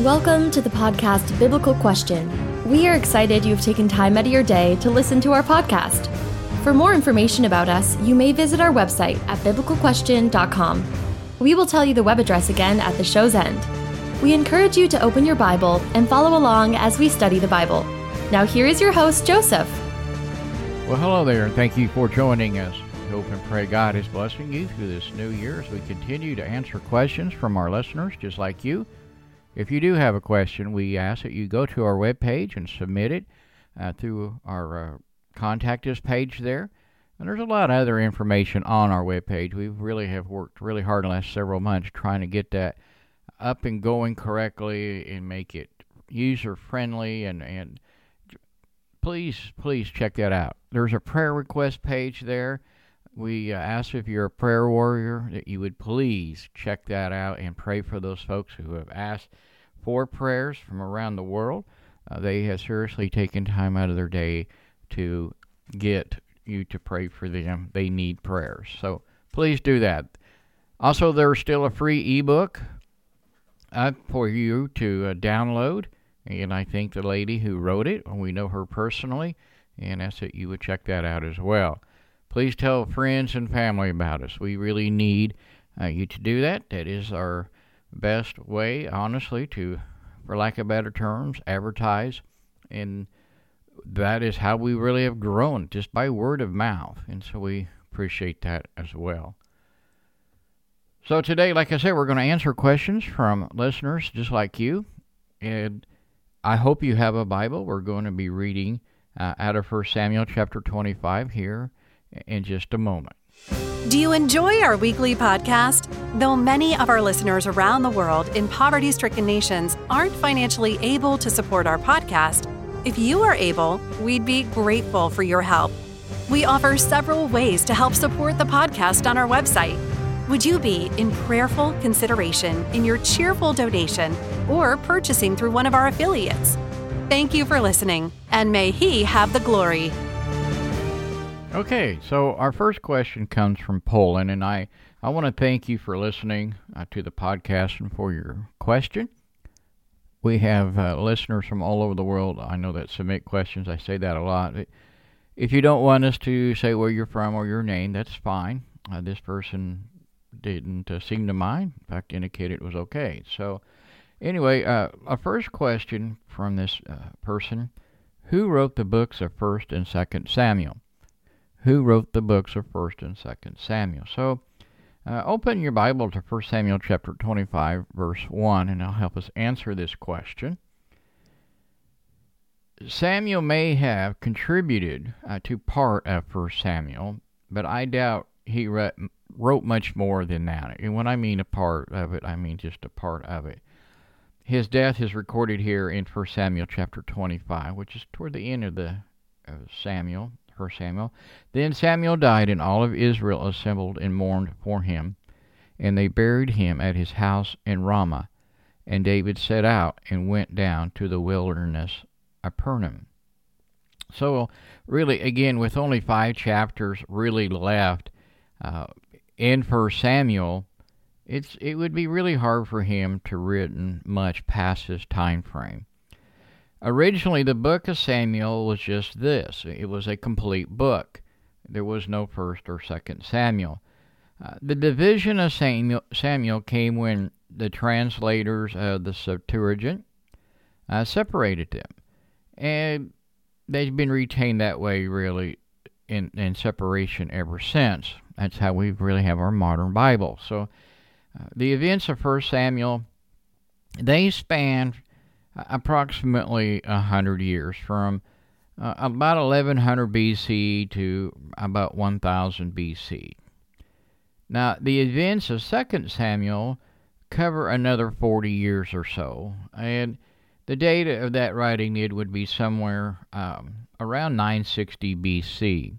and welcome to the podcast Biblical Question. We are excited you've taken time out of your day to listen to our podcast. For more information about us, you may visit our website at biblicalquestion.com. We will tell you the web address again at the show's end. We encourage you to open your Bible and follow along as we study the Bible. Now, here is your host, Joseph. Well, hello there, and thank you for joining us. We hope and pray God is blessing you through this new year as we continue to answer questions from our listeners just like you. If you do have a question, we ask that you go to our webpage and submit it uh, through our uh, contact us page there. And there's a lot of other information on our webpage. We really have worked really hard in the last several months trying to get that up and going correctly and make it user friendly and, and please please check that out. There's a prayer request page there. We uh, ask if you're a prayer warrior that you would please check that out and pray for those folks who have asked for prayers from around the world. Uh, they have seriously taken time out of their day to get you to pray for them. They need prayers. So please do that. Also, there's still a free ebook up for you to uh, download. And I think the lady who wrote it. We know her personally. And ask that you would check that out as well. Please tell friends and family about us. We really need uh, you to do that. That is our best way, honestly, to, for lack of better terms, advertise. And that is how we really have grown, just by word of mouth. And so we appreciate that as well. So today, like I said, we're going to answer questions from listeners just like you. And I hope you have a Bible. We're going to be reading uh, out of 1 Samuel chapter 25 here in just a moment. Do you enjoy our weekly podcast? Though many of our listeners around the world in poverty stricken nations aren't financially able to support our podcast, if you are able, we'd be grateful for your help. We offer several ways to help support the podcast on our website. Would you be in prayerful consideration in your cheerful donation or purchasing through one of our affiliates? Thank you for listening, and may He have the glory. Okay, so our first question comes from Poland, and I, I want to thank you for listening uh, to the podcast and for your question. We have uh, listeners from all over the world. I know that submit questions. I say that a lot. If you don't want us to say where you're from or your name, that's fine. Uh, this person didn't uh, seem to mind. In fact, indicated it was okay. So, anyway, uh, a first question from this uh, person: Who wrote the books of First and Second Samuel? Who wrote the books of 1st and 2nd Samuel. So uh, open your Bible to 1 Samuel chapter 25, verse 1, and it'll help us answer this question. Samuel may have contributed uh, to part of 1 Samuel, but I doubt he re- wrote much more than that. And when I mean a part of it, I mean just a part of it. His death is recorded here in 1 Samuel chapter 25, which is toward the end of the uh, Samuel, 1 Samuel. Then Samuel died, and all of Israel assembled and mourned for him. And they buried him at his house in Ramah. And David set out and went down to the wilderness of Paran. So, really, again, with only five chapters really left uh, in First Samuel, it's it would be really hard for him to written much past his time frame. Originally, the book of Samuel was just this it was a complete book. There was no first or second Samuel. Uh, the division of Samuel, Samuel, came when the translators of the Septuagint uh, separated them. And they've been retained that way, really, in, in separation ever since. That's how we really have our modern Bible. So uh, the events of 1 Samuel, they span approximately a hundred years, from uh, about 1100 BC to about 1000 BC. Now, the events of 2 Samuel cover another 40 years or so, and the date of that writing it would be somewhere um, around 960 BC.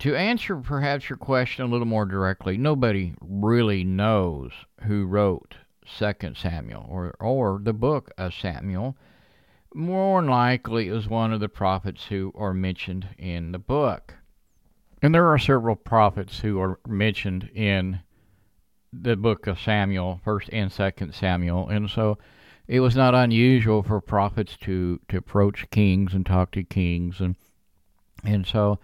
To answer perhaps your question a little more directly, nobody really knows who wrote Second Samuel or or the book of Samuel. More than likely, was one of the prophets who are mentioned in the book. And there are several prophets who are mentioned in the book of Samuel, First and Second Samuel, and so it was not unusual for prophets to to approach kings and talk to kings, and and so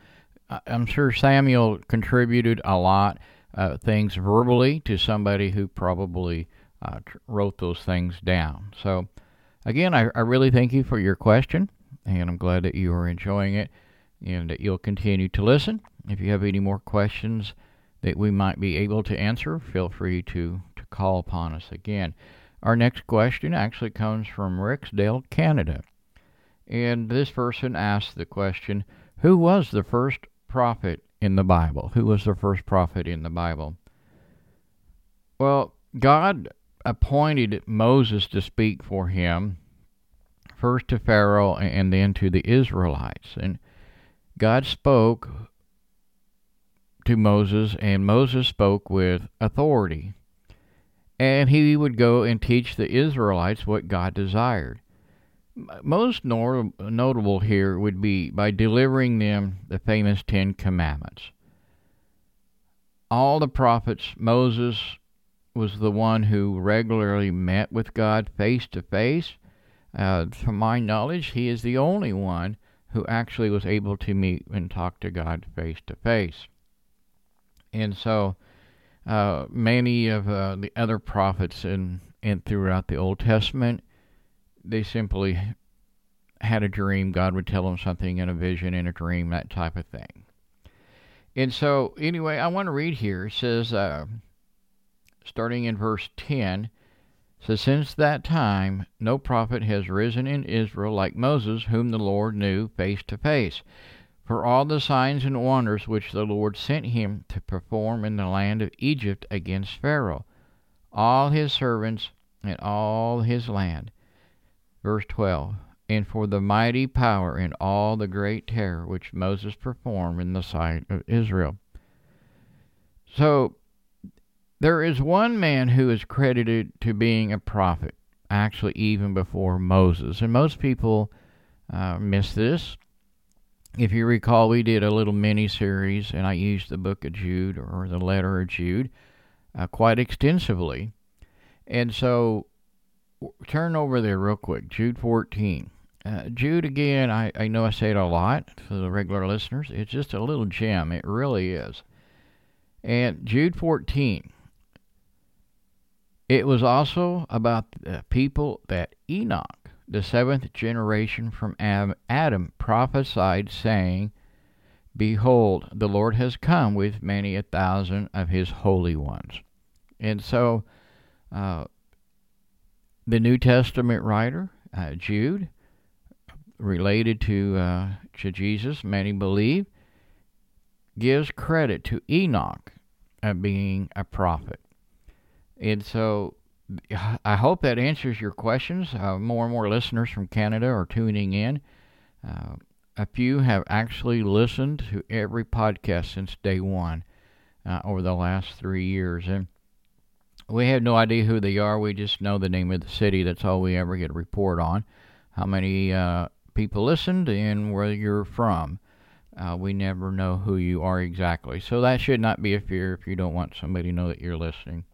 I'm sure Samuel contributed a lot uh, things verbally to somebody who probably uh, wrote those things down. So again, I, I really thank you for your question, and I'm glad that you are enjoying it and that you'll continue to listen. If you have any more questions that we might be able to answer, feel free to, to call upon us again. Our next question actually comes from Rexdale, Canada. And this person asked the question Who was the first prophet in the Bible? Who was the first prophet in the Bible? Well, God appointed Moses to speak for him, first to Pharaoh and then to the Israelites. And God spoke to Moses, and Moses spoke with authority. And he would go and teach the Israelites what God desired. Most nor- notable here would be by delivering them the famous Ten Commandments. All the prophets, Moses was the one who regularly met with God face to face. Uh, to my knowledge, he is the only one who actually was able to meet and talk to God face to face. And so, uh, many of uh, the other prophets in and throughout the Old Testament, they simply had a dream. God would tell them something in a vision, in a dream, that type of thing. And so, anyway, I want to read here. It says, uh, starting in verse 10, says, Since that time, no prophet has risen in Israel like Moses, whom the Lord knew face to face. For all the signs and wonders which the Lord sent him to perform in the land of Egypt against Pharaoh, all his servants, and all his land. Verse 12 And for the mighty power and all the great terror which Moses performed in the sight of Israel. So there is one man who is credited to being a prophet, actually, even before Moses. And most people uh, miss this. If you recall, we did a little mini series, and I used the book of Jude or the letter of Jude uh, quite extensively. And so, turn over there real quick Jude 14. Uh, Jude, again, I, I know I say it a lot for the regular listeners. It's just a little gem. It really is. And Jude 14 it was also about the people that Enoch, the seventh generation from Adam, prophesied, saying, Behold, the Lord has come with many a thousand of his holy ones. And so, uh, the New Testament writer, uh, Jude, related to, uh, to Jesus, many believe, gives credit to Enoch of being a prophet. And so I hope that answers your questions. Uh, more and more listeners from Canada are tuning in. Uh, a few have actually listened to every podcast since day one uh, over the last three years. And we have no idea who they are. We just know the name of the city. That's all we ever get a report on. How many uh, people listened and where you're from. Uh, we never know who you are exactly. So that should not be a fear if you don't want somebody to know that you're listening.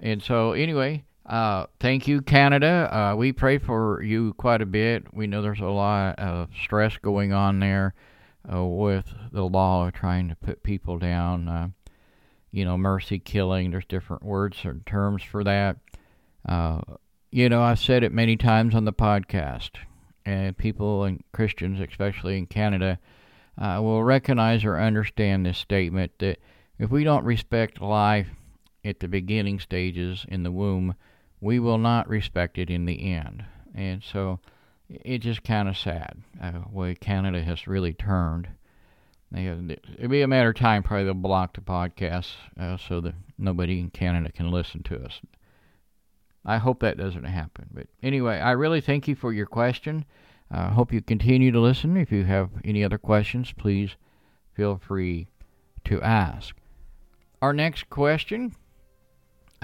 And so, anyway, uh, thank you, Canada. Uh, we pray for you quite a bit. We know there's a lot of stress going on there uh, with the law trying to put people down. Uh, you know, mercy killing. There's different words or terms for that. Uh, you know, I've said it many times on the podcast, and people and Christians, especially in Canada, uh, will recognize or understand this statement that if we don't respect life at the beginning stages in the womb, we will not respect it in the end. And so it's just kind of sad uh, way Canada has really turned. It'll be a matter of time, probably they'll block the podcast uh, so that nobody in Canada can listen to us. I hope that doesn't happen. But anyway, I really thank you for your question. I uh, hope you continue to listen. If you have any other questions, please feel free to ask. Our next question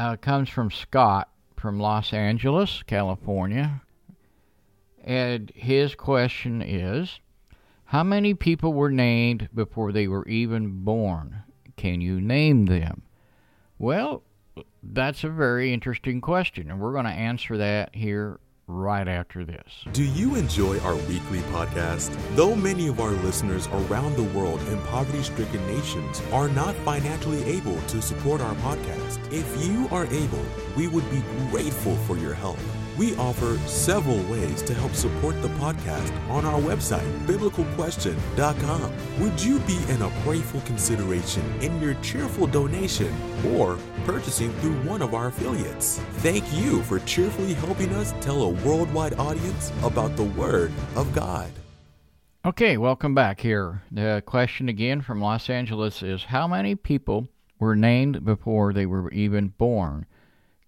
uh, comes from Scott from Los Angeles, California. And his question is How many people were named before they were even born? Can you name them? Well, that's a very interesting question, and we're going to answer that here right after this. Do you enjoy our weekly podcast? Though many of our listeners around the world in poverty stricken nations are not financially able to support our podcast, if you are able, we would be grateful for your help. We offer several ways to help support the podcast on our website, biblicalquestion.com. Would you be an prayerful consideration in your cheerful donation or purchasing through one of our affiliates? Thank you for cheerfully helping us tell a worldwide audience about the Word of God. Okay, welcome back here. The question again from Los Angeles is How many people were named before they were even born?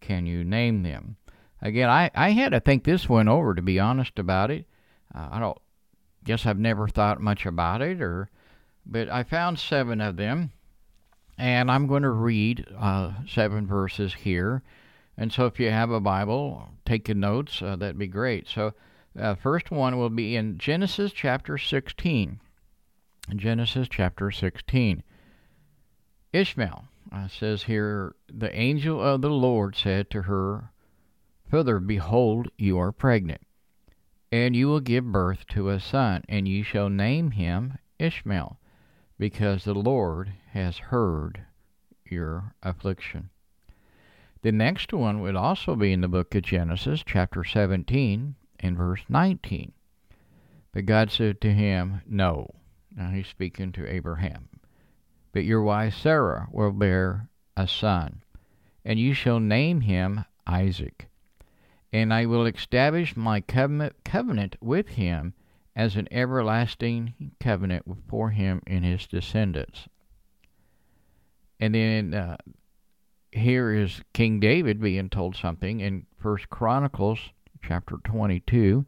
Can you name them? Again, I, I had to think this one over to be honest about it. Uh, I don't guess I've never thought much about it, or but I found seven of them, and I'm going to read uh, seven verses here. And so, if you have a Bible, take your notes. Uh, that'd be great. So, uh, first one will be in Genesis chapter 16. Genesis chapter 16. Ishmael uh, says here, the angel of the Lord said to her, Further, behold, you are pregnant, and you will give birth to a son, and you shall name him Ishmael, because the Lord has heard your affliction. The next one would also be in the book of Genesis, chapter 17, and verse 19. But God said to him, No. Now he's speaking to Abraham. But your wife Sarah will bear a son, and you shall name him Isaac and I will establish my covenant with him as an everlasting covenant for him and his descendants. And then uh, here is King David being told something in First Chronicles chapter 22.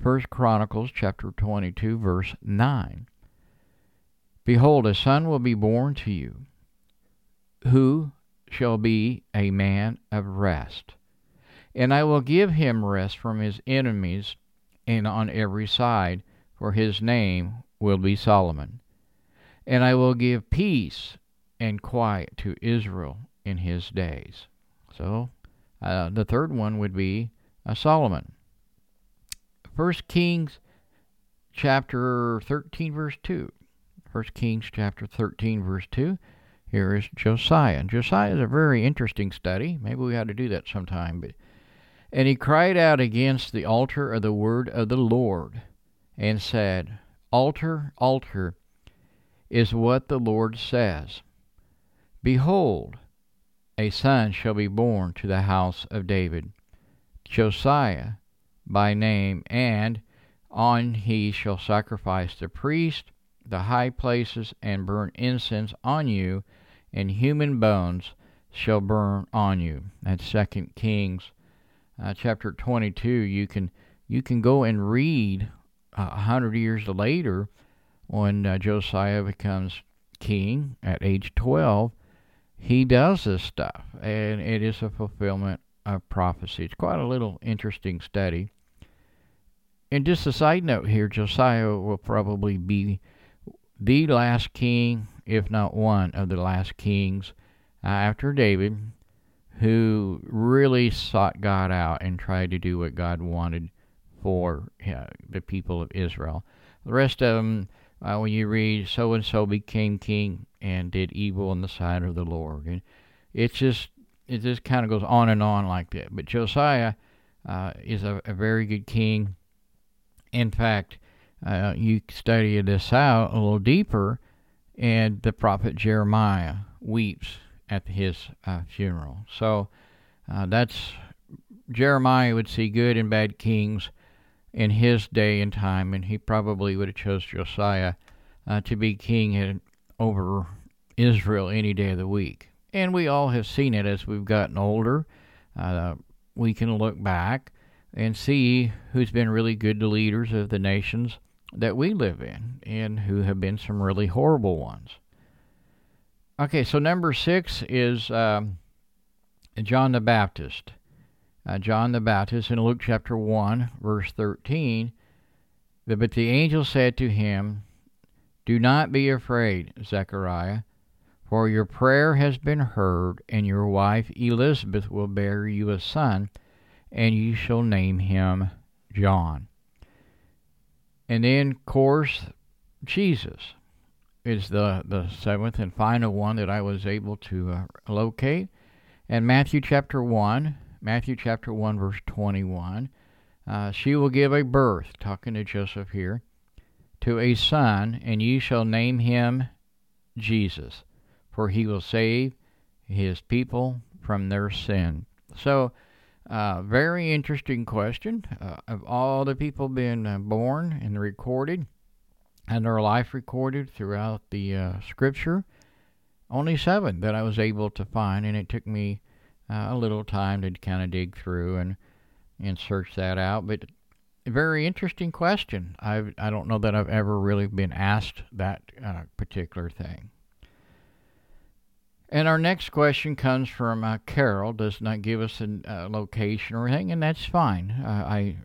First Chronicles chapter 22 verse 9. Behold, a son will be born to you, who shall be a man of rest and I will give him rest from his enemies and on every side, for his name will be Solomon. And I will give peace and quiet to Israel in his days. So uh, the third one would be uh, Solomon. First Kings chapter 13 verse 2. First Kings chapter 13 verse 2. Here is Josiah. Josiah is a very interesting study. Maybe we ought to do that sometime, but and he cried out against the altar of the word of the Lord, and said, Altar, altar, is what the Lord says. Behold, a son shall be born to the house of David, Josiah by name, and on he shall sacrifice the priest, the high places, and burn incense on you, and human bones shall burn on you. That's Second Kings uh, chapter 22, you can you can go and read uh, a uh, hundred years later when uh, Josiah becomes king at age 12. He does this stuff, and it is a fulfillment of prophecy. It's quite a little interesting study. And just a side note here, Josiah will probably be the last king, if not one of the last kings uh, after David, who really sought God out and tried to do what God wanted for uh, the people of Israel. The rest of them, uh, when you read, so and so became king and did evil in the sight of the Lord, and it's just it just kind of goes on and on like that. But Josiah uh, is a, a, very good king. In fact, uh, you study this out a little deeper, and the prophet Jeremiah weeps at his uh, funeral. So uh, that's Jeremiah would see good and bad kings in his day and time, and he probably would have chose Josiah uh, to be king in, over Israel any day of the week. And we all have seen it as we've gotten older. Uh, we can look back and see who's been really good leaders of the nations that we live in and who have been some really horrible ones. Okay, so number six is um, John the Baptist. Uh, John the Baptist in Luke chapter 1, verse 13. But the angel said to him, Do not be afraid, Zechariah, For your prayer has been heard, and your wife Elizabeth will bear you a son, and you shall name him John. And then, of course, Jesus is the, the seventh and final one that I was able to uh, locate. And Matthew chapter 1, Matthew chapter 1, verse 21, uh, she will give a birth, talking to Joseph here, to a son, and ye shall name him Jesus, for he will save his people from their sin. So, uh, very interesting question. Uh, of all the people being uh, born and recorded, and their life recorded throughout the uh, scripture, only seven that I was able to find, and it took me uh, a little time to kind of dig through and and search that out. But a very interesting question. I I don't know that I've ever really been asked that uh, particular thing. And our next question comes from uh, Carol. Does not give us a uh, location or anything, and that's fine. Uh, I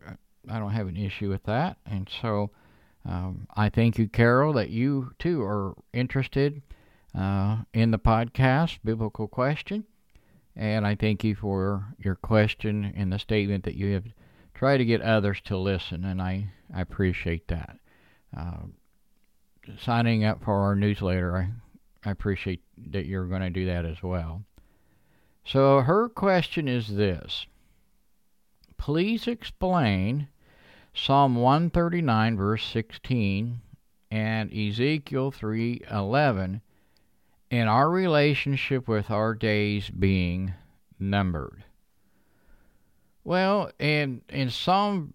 I don't have an issue with that. And so um, I thank you, Carol, that you too are interested uh, in the podcast, Biblical Question. And I thank you for your question and the statement that you have tried to get others to listen, and I, I appreciate that. Uh, signing up for our newsletter, I, I appreciate that you're going to do that as well. So her question is this Please explain Psalm 139, verse 16, and Ezekiel 3:11 in our relationship with our days being numbered. Well, in in Psalm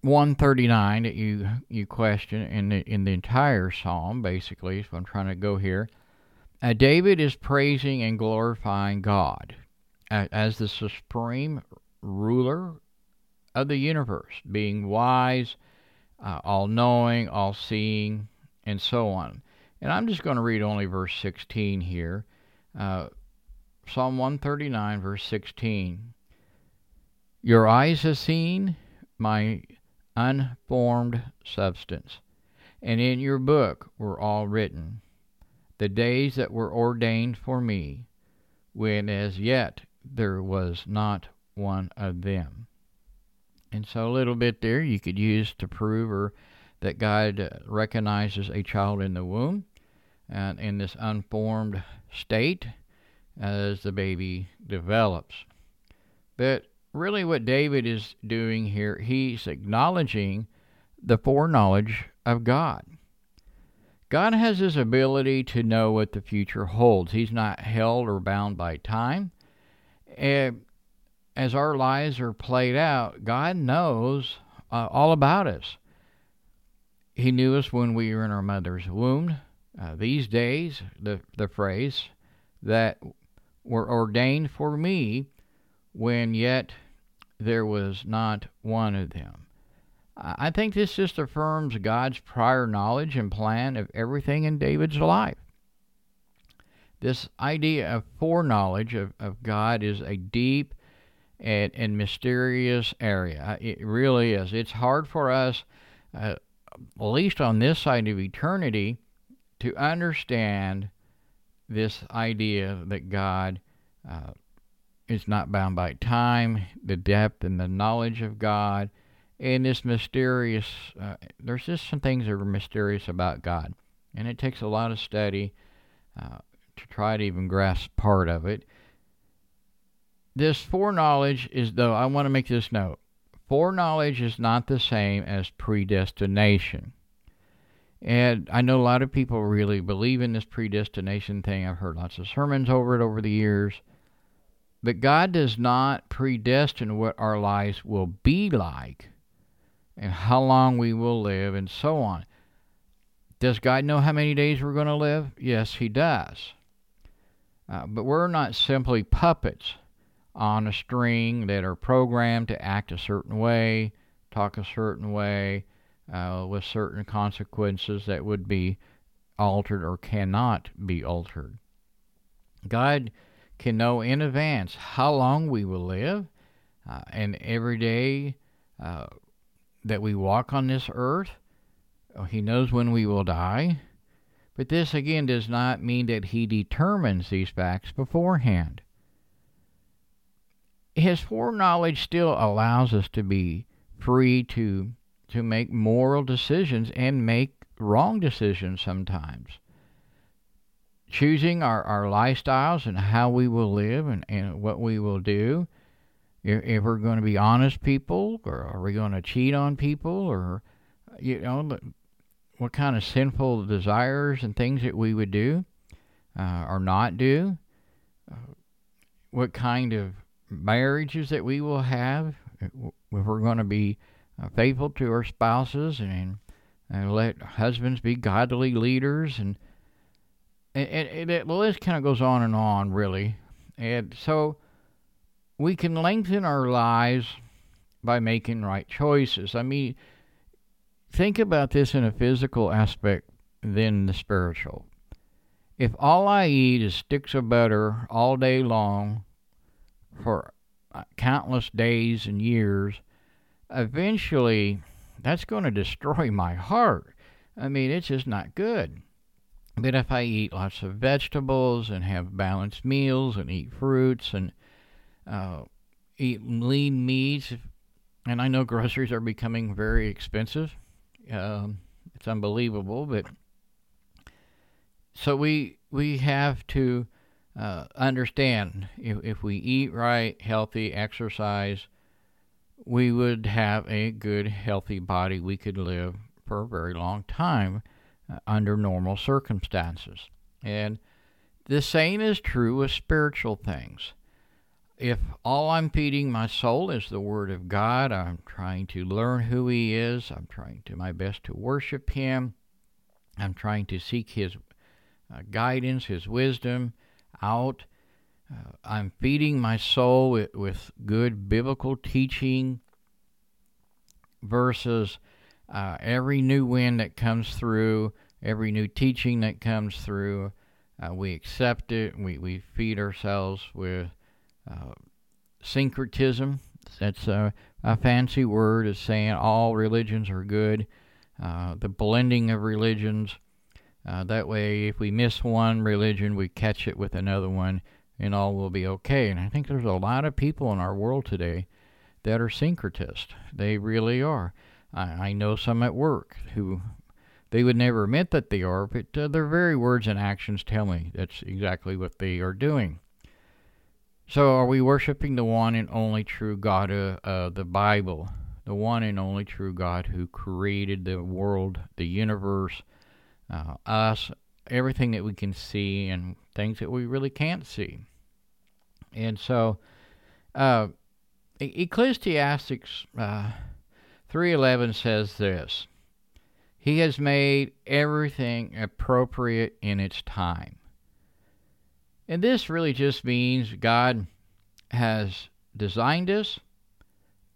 139 that you you question in the in the entire psalm basically, if I'm trying to go here, uh, David is praising and glorifying God as the supreme ruler of the universe, being wise, uh, all knowing, all seeing, and so on. And I'm just going to read only verse 16 here. Uh, Psalm 139, verse 16. Your eyes have seen my unformed substance, and in your book were all written the days that were ordained for me, when as yet there was not one of them. And so a little bit there you could use to prove or that God recognizes a child in the womb and in this unformed state as the baby develops. But really, what David is doing here, he's acknowledging the foreknowledge of God. God has his ability to know what the future holds. He's not held or bound by time. And as our lives are played out, God knows uh, all about us. He knew us when we were in our mother's womb. Uh, these days, the, the phrase that were ordained for me when yet there was not one of them. I think this just affirms God's prior knowledge and plan of everything in David's life. This idea of foreknowledge of, of God is a deep and, and mysterious area. It really is. It's hard for us, uh, at least on this side of eternity, to understand this idea that God uh, is not bound by time, the depth and the knowledge of God, and this mysterious. Uh, there's just some things that are mysterious about God, and it takes a lot of study uh, to try to even grasp part of it. This foreknowledge is, though, I want to make this note foreknowledge is not the same as predestination. And I know a lot of people really believe in this predestination thing. I've heard lots of sermons over it over the years. But God does not predestine what our lives will be like and how long we will live and so on. Does God know how many days we're going to live? Yes, He does. Uh, but we're not simply puppets on a string that are programmed to act a certain way, talk a certain way, uh, with certain consequences that would be altered or cannot be altered. God can know in advance how long we will live, uh, and every day uh, that we walk on this earth, uh, He knows when we will die. But this again does not mean that he determines these facts beforehand. His foreknowledge still allows us to be free to to make moral decisions and make wrong decisions sometimes. Choosing our, our lifestyles and how we will live and, and what we will do. If, if we're going to be honest people, or are we going to cheat on people, or, you know, what kind of sinful desires and things that we would do uh, or not do, uh, what kind of marriages that we will have, if we're going to be uh, faithful to our spouses and, and let husbands be godly leaders and and, and, and the list kind of goes on and on really. And so we can lengthen our lives by making right choices. I mean think about this in a physical aspect than the spiritual. If all i eat is sticks of butter all day long for uh, countless days and years eventually that's going to destroy my heart. I mean, it's just not good. But if I eat lots of vegetables and have balanced meals and eat fruits and uh, eat lean meats, and I know groceries are becoming very expensive. Um, it's unbelievable, but so we we have to uh, understand if, if we eat right, healthy, exercise, we would have a good, healthy body. We could live for a very long time uh, under normal circumstances. And the same is true with spiritual things. If all I'm feeding my soul is the Word of God, I'm trying to learn who He is, I'm trying to my best to worship Him, I'm trying to seek His uh, guidance, His wisdom out uh, I'm feeding my soul with, with, good biblical teaching versus uh, every new wind that comes through, every new teaching that comes through. Uh, we accept it. We, we feed ourselves with uh, syncretism. That's a, a, fancy word is saying all religions are good. Uh, the blending of religions. Uh, that way, if we miss one religion, we catch it with another one and all will be okay. And I think there's a lot of people in our world today that are syncretists. They really are. I, I know some at work who they would never admit that they are, but uh, their very words and actions tell me that's exactly what they are doing. So, are we worshiping the one and only true God of uh, uh, the Bible, the one and only true God who created the world, the universe, uh, us, everything that we can see, and things that we really can't see? And so, uh, Ecclesiastes uh, 3:11 says this: He has made everything appropriate in its time. And this really just means God has designed us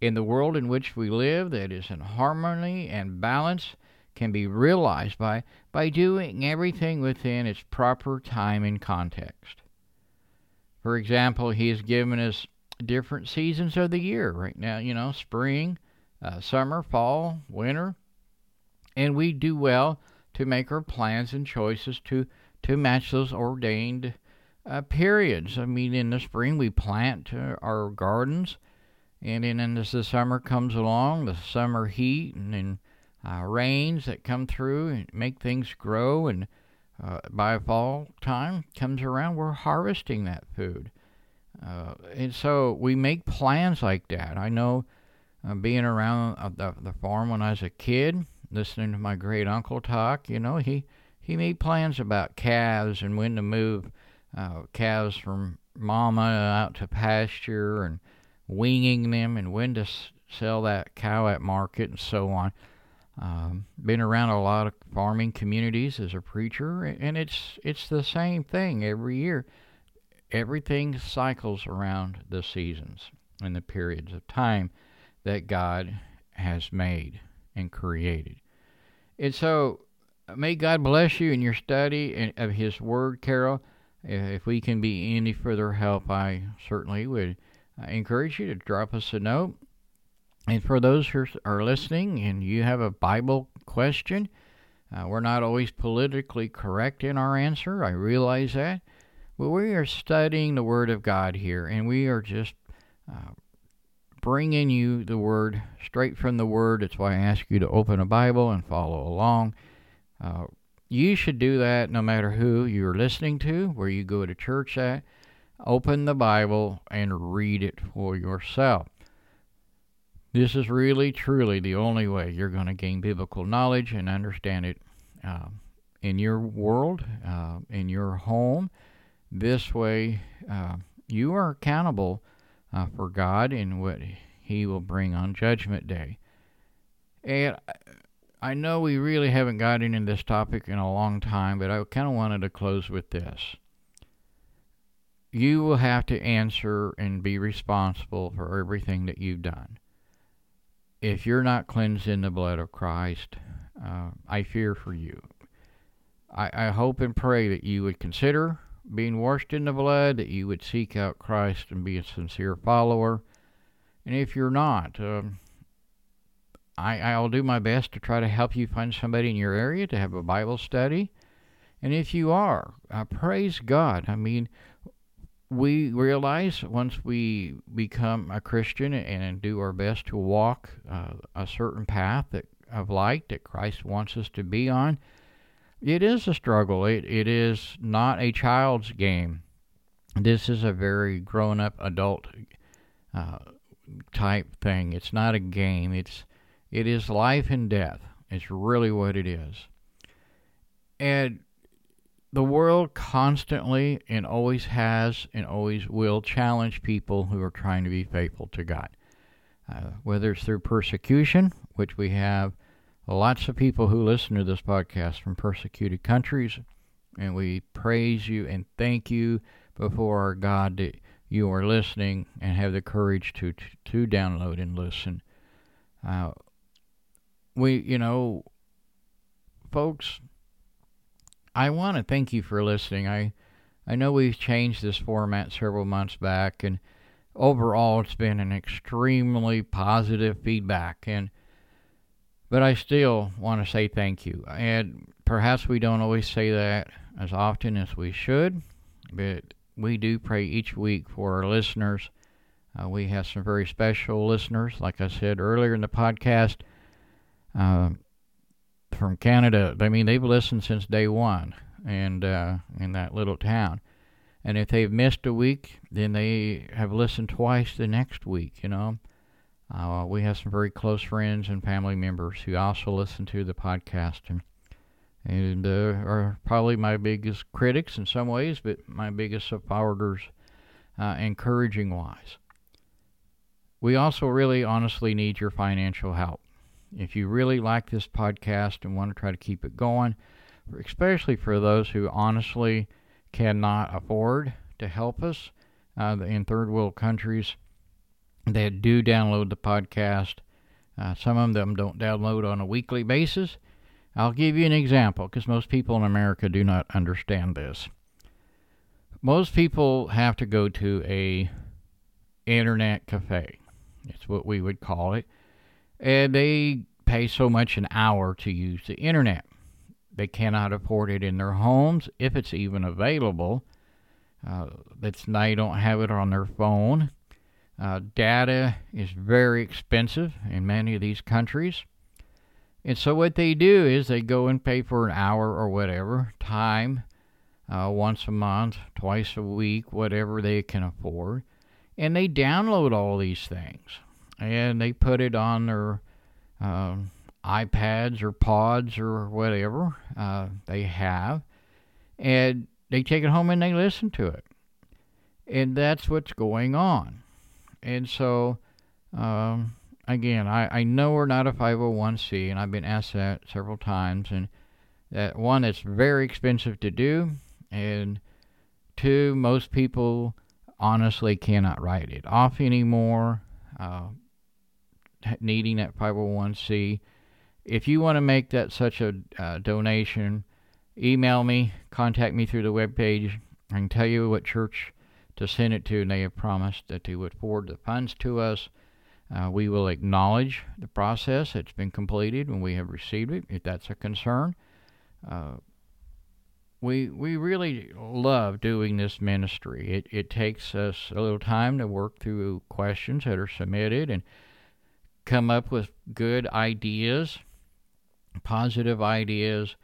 in the world in which we live that is in harmony and balance can be realized by, by doing everything within its proper time and context. For example, he has given us different seasons of the year. Right now, you know, spring, uh, summer, fall, winter, and we do well to make our plans and choices to to match those ordained uh, periods. I mean, in the spring we plant uh, our gardens, and then as the summer comes along, the summer heat and then uh, rains that come through and make things grow and uh, by fall time comes around, we're harvesting that food. Uh, and so we make plans like that. I know uh, being around uh, the, the farm when I was a kid, listening to my great uncle talk, you know, he, he made plans about calves and when to move uh, calves from mama out to pasture and weaning them and when to s- sell that cow at market and so on. Um, been around a lot of farming communities as a preacher, and it's it's the same thing every year. Everything cycles around the seasons and the periods of time that God has made and created. And so, may God bless you in your study of His Word, Carol. If we can be any further help, I certainly would uh, encourage you to drop us a note and for those who are listening and you have a Bible question, Uh, we're not always politically correct in our answer. I realize that. But we are studying the Word of God here, and we are just uh, bringing you the Word straight from the Word. That's why I ask you to open a Bible and follow along. Uh, you should do that no matter who you're listening to, where you go to church at. Open the Bible and read it for yourself. This is really, truly the only way you're going to gain biblical knowledge and understand it uh, in your world, uh, in your home. This way, uh, you are accountable uh, for God and what He will bring on Judgment Day. And I know we really haven't gotten into this topic in a long time, but I kind of wanted to close with this. You will have to answer and be responsible for everything that you've done if you're not cleansed in the blood of Christ, uh, I fear for you. I, I hope and pray that you would consider being washed in the blood, that you would seek out Christ and be a sincere follower. And if you're not, um, I, I'll do my best to try to help you find somebody in your area to have a Bible study. And if you are, uh, praise God. I mean, we realize once we become a Christian and do our best to walk uh, a certain path that, of light that Christ wants us to be on, it is a struggle. It, it is not a child's game. This is a very grown up adult uh, type thing. It's not a game. It's it is life and death. It's really what it is. And the world constantly and always has and always will challenge people who are trying to be faithful to God. Uh, whether it's through persecution, which we have lots of people who listen to this podcast from persecuted countries, and we praise you and thank you before our God that you are listening and have the courage to to, to download and listen. Uh, we, you know, folks, I want to thank you for listening. I I know we've changed this format several months back, and overall it's been an extremely positive feedback. And but I still want to say thank you. And perhaps we don't always say that as often as we should, but we do pray each week for our listeners. Uh, we have some very special listeners, like I said earlier in the podcast. Uh, from Canada. I mean, they've listened since day one, and uh, in that little town. And if they've missed a week, then they have listened twice the next week. You know, uh, we have some very close friends and family members who also listen to the podcast and and uh, are probably my biggest critics in some ways, but my biggest supporters, uh, encouraging wise. We also really honestly need your financial help. If you really like this podcast and want to try to keep it going, especially for those who honestly cannot afford to help us uh, in third world countries that do download the podcast. Uh, some of them don't download on a weekly basis. I'll give you an example because most people in America do not understand this. Most people have to go to a internet cafe. It's what we would call it and they pay so much an hour to use the internet. They cannot afford it in their homes if it's even available. Uh, it's they don't have it on their phone. Uh, data is very expensive in many of these countries. And so what they do is they go and pay for an hour or whatever time, uh, once a month, twice a week, whatever they can afford, and they download all these things and they put it on their uh, iPads or pods or whatever uh, they have, and they take it home and they listen to it. And that's what's going on. And so, um, again, I, I know we're not a 501c, and I've been asked that several times. And that one, it's very expensive to do, and two, most people honestly cannot write it off anymore. Uh, needing that 501c. If you want to make that such a uh, donation, email me, contact me through the webpage. I can tell you what church to send it to, and they have promised that they would forward the funds to us. Uh, we will acknowledge the process It's been completed when we have received it, if that's a concern. Uh, we we really love doing this ministry. It it takes us a little time to work through questions that are submitted and come up with good ideas, positive ideas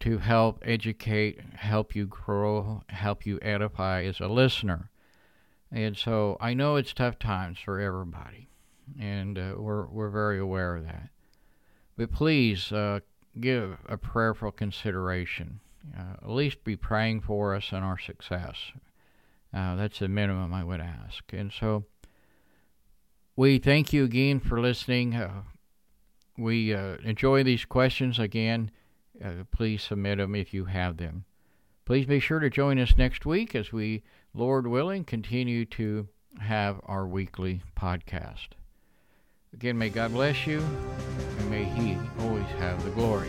to help educate, help you grow, help you edify as a listener. And so I know it's tough times for everybody, and uh, we're we're very aware of that. But please uh, give a prayerful consideration. Uh, at least be praying for us and our success. Uh, that's the minimum I would ask. And so we thank you again for listening. Uh, we uh, enjoy these questions again. Uh, please submit them if you have them. Please be sure to join us next week as we, Lord willing, continue to have our weekly podcast. Again, may God bless you, and may He always have the glory.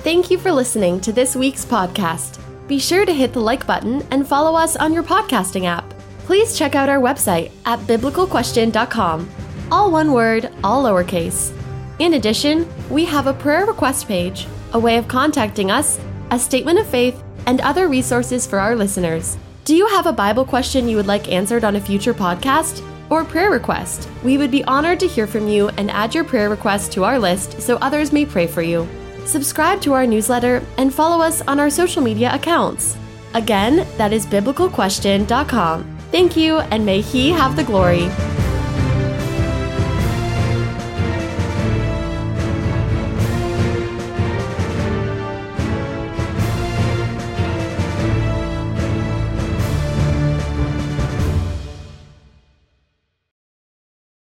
Thank you for listening to this week's podcast. Be sure to hit the like button and follow us on your podcasting app. Please check out our website at biblicalquestion.com. All one word, all lowercase. In addition, we have a prayer request page, a way of contacting us, a statement of faith, and other resources for our listeners. Do you have a Bible question you would like answered on a future podcast? Or prayer request? We would be honored to hear from you and add your prayer request to our list so others may pray for you. Subscribe to our newsletter and follow us on our social media accounts. Again, that is biblicalquestion.com. Thank you, and may He have the glory.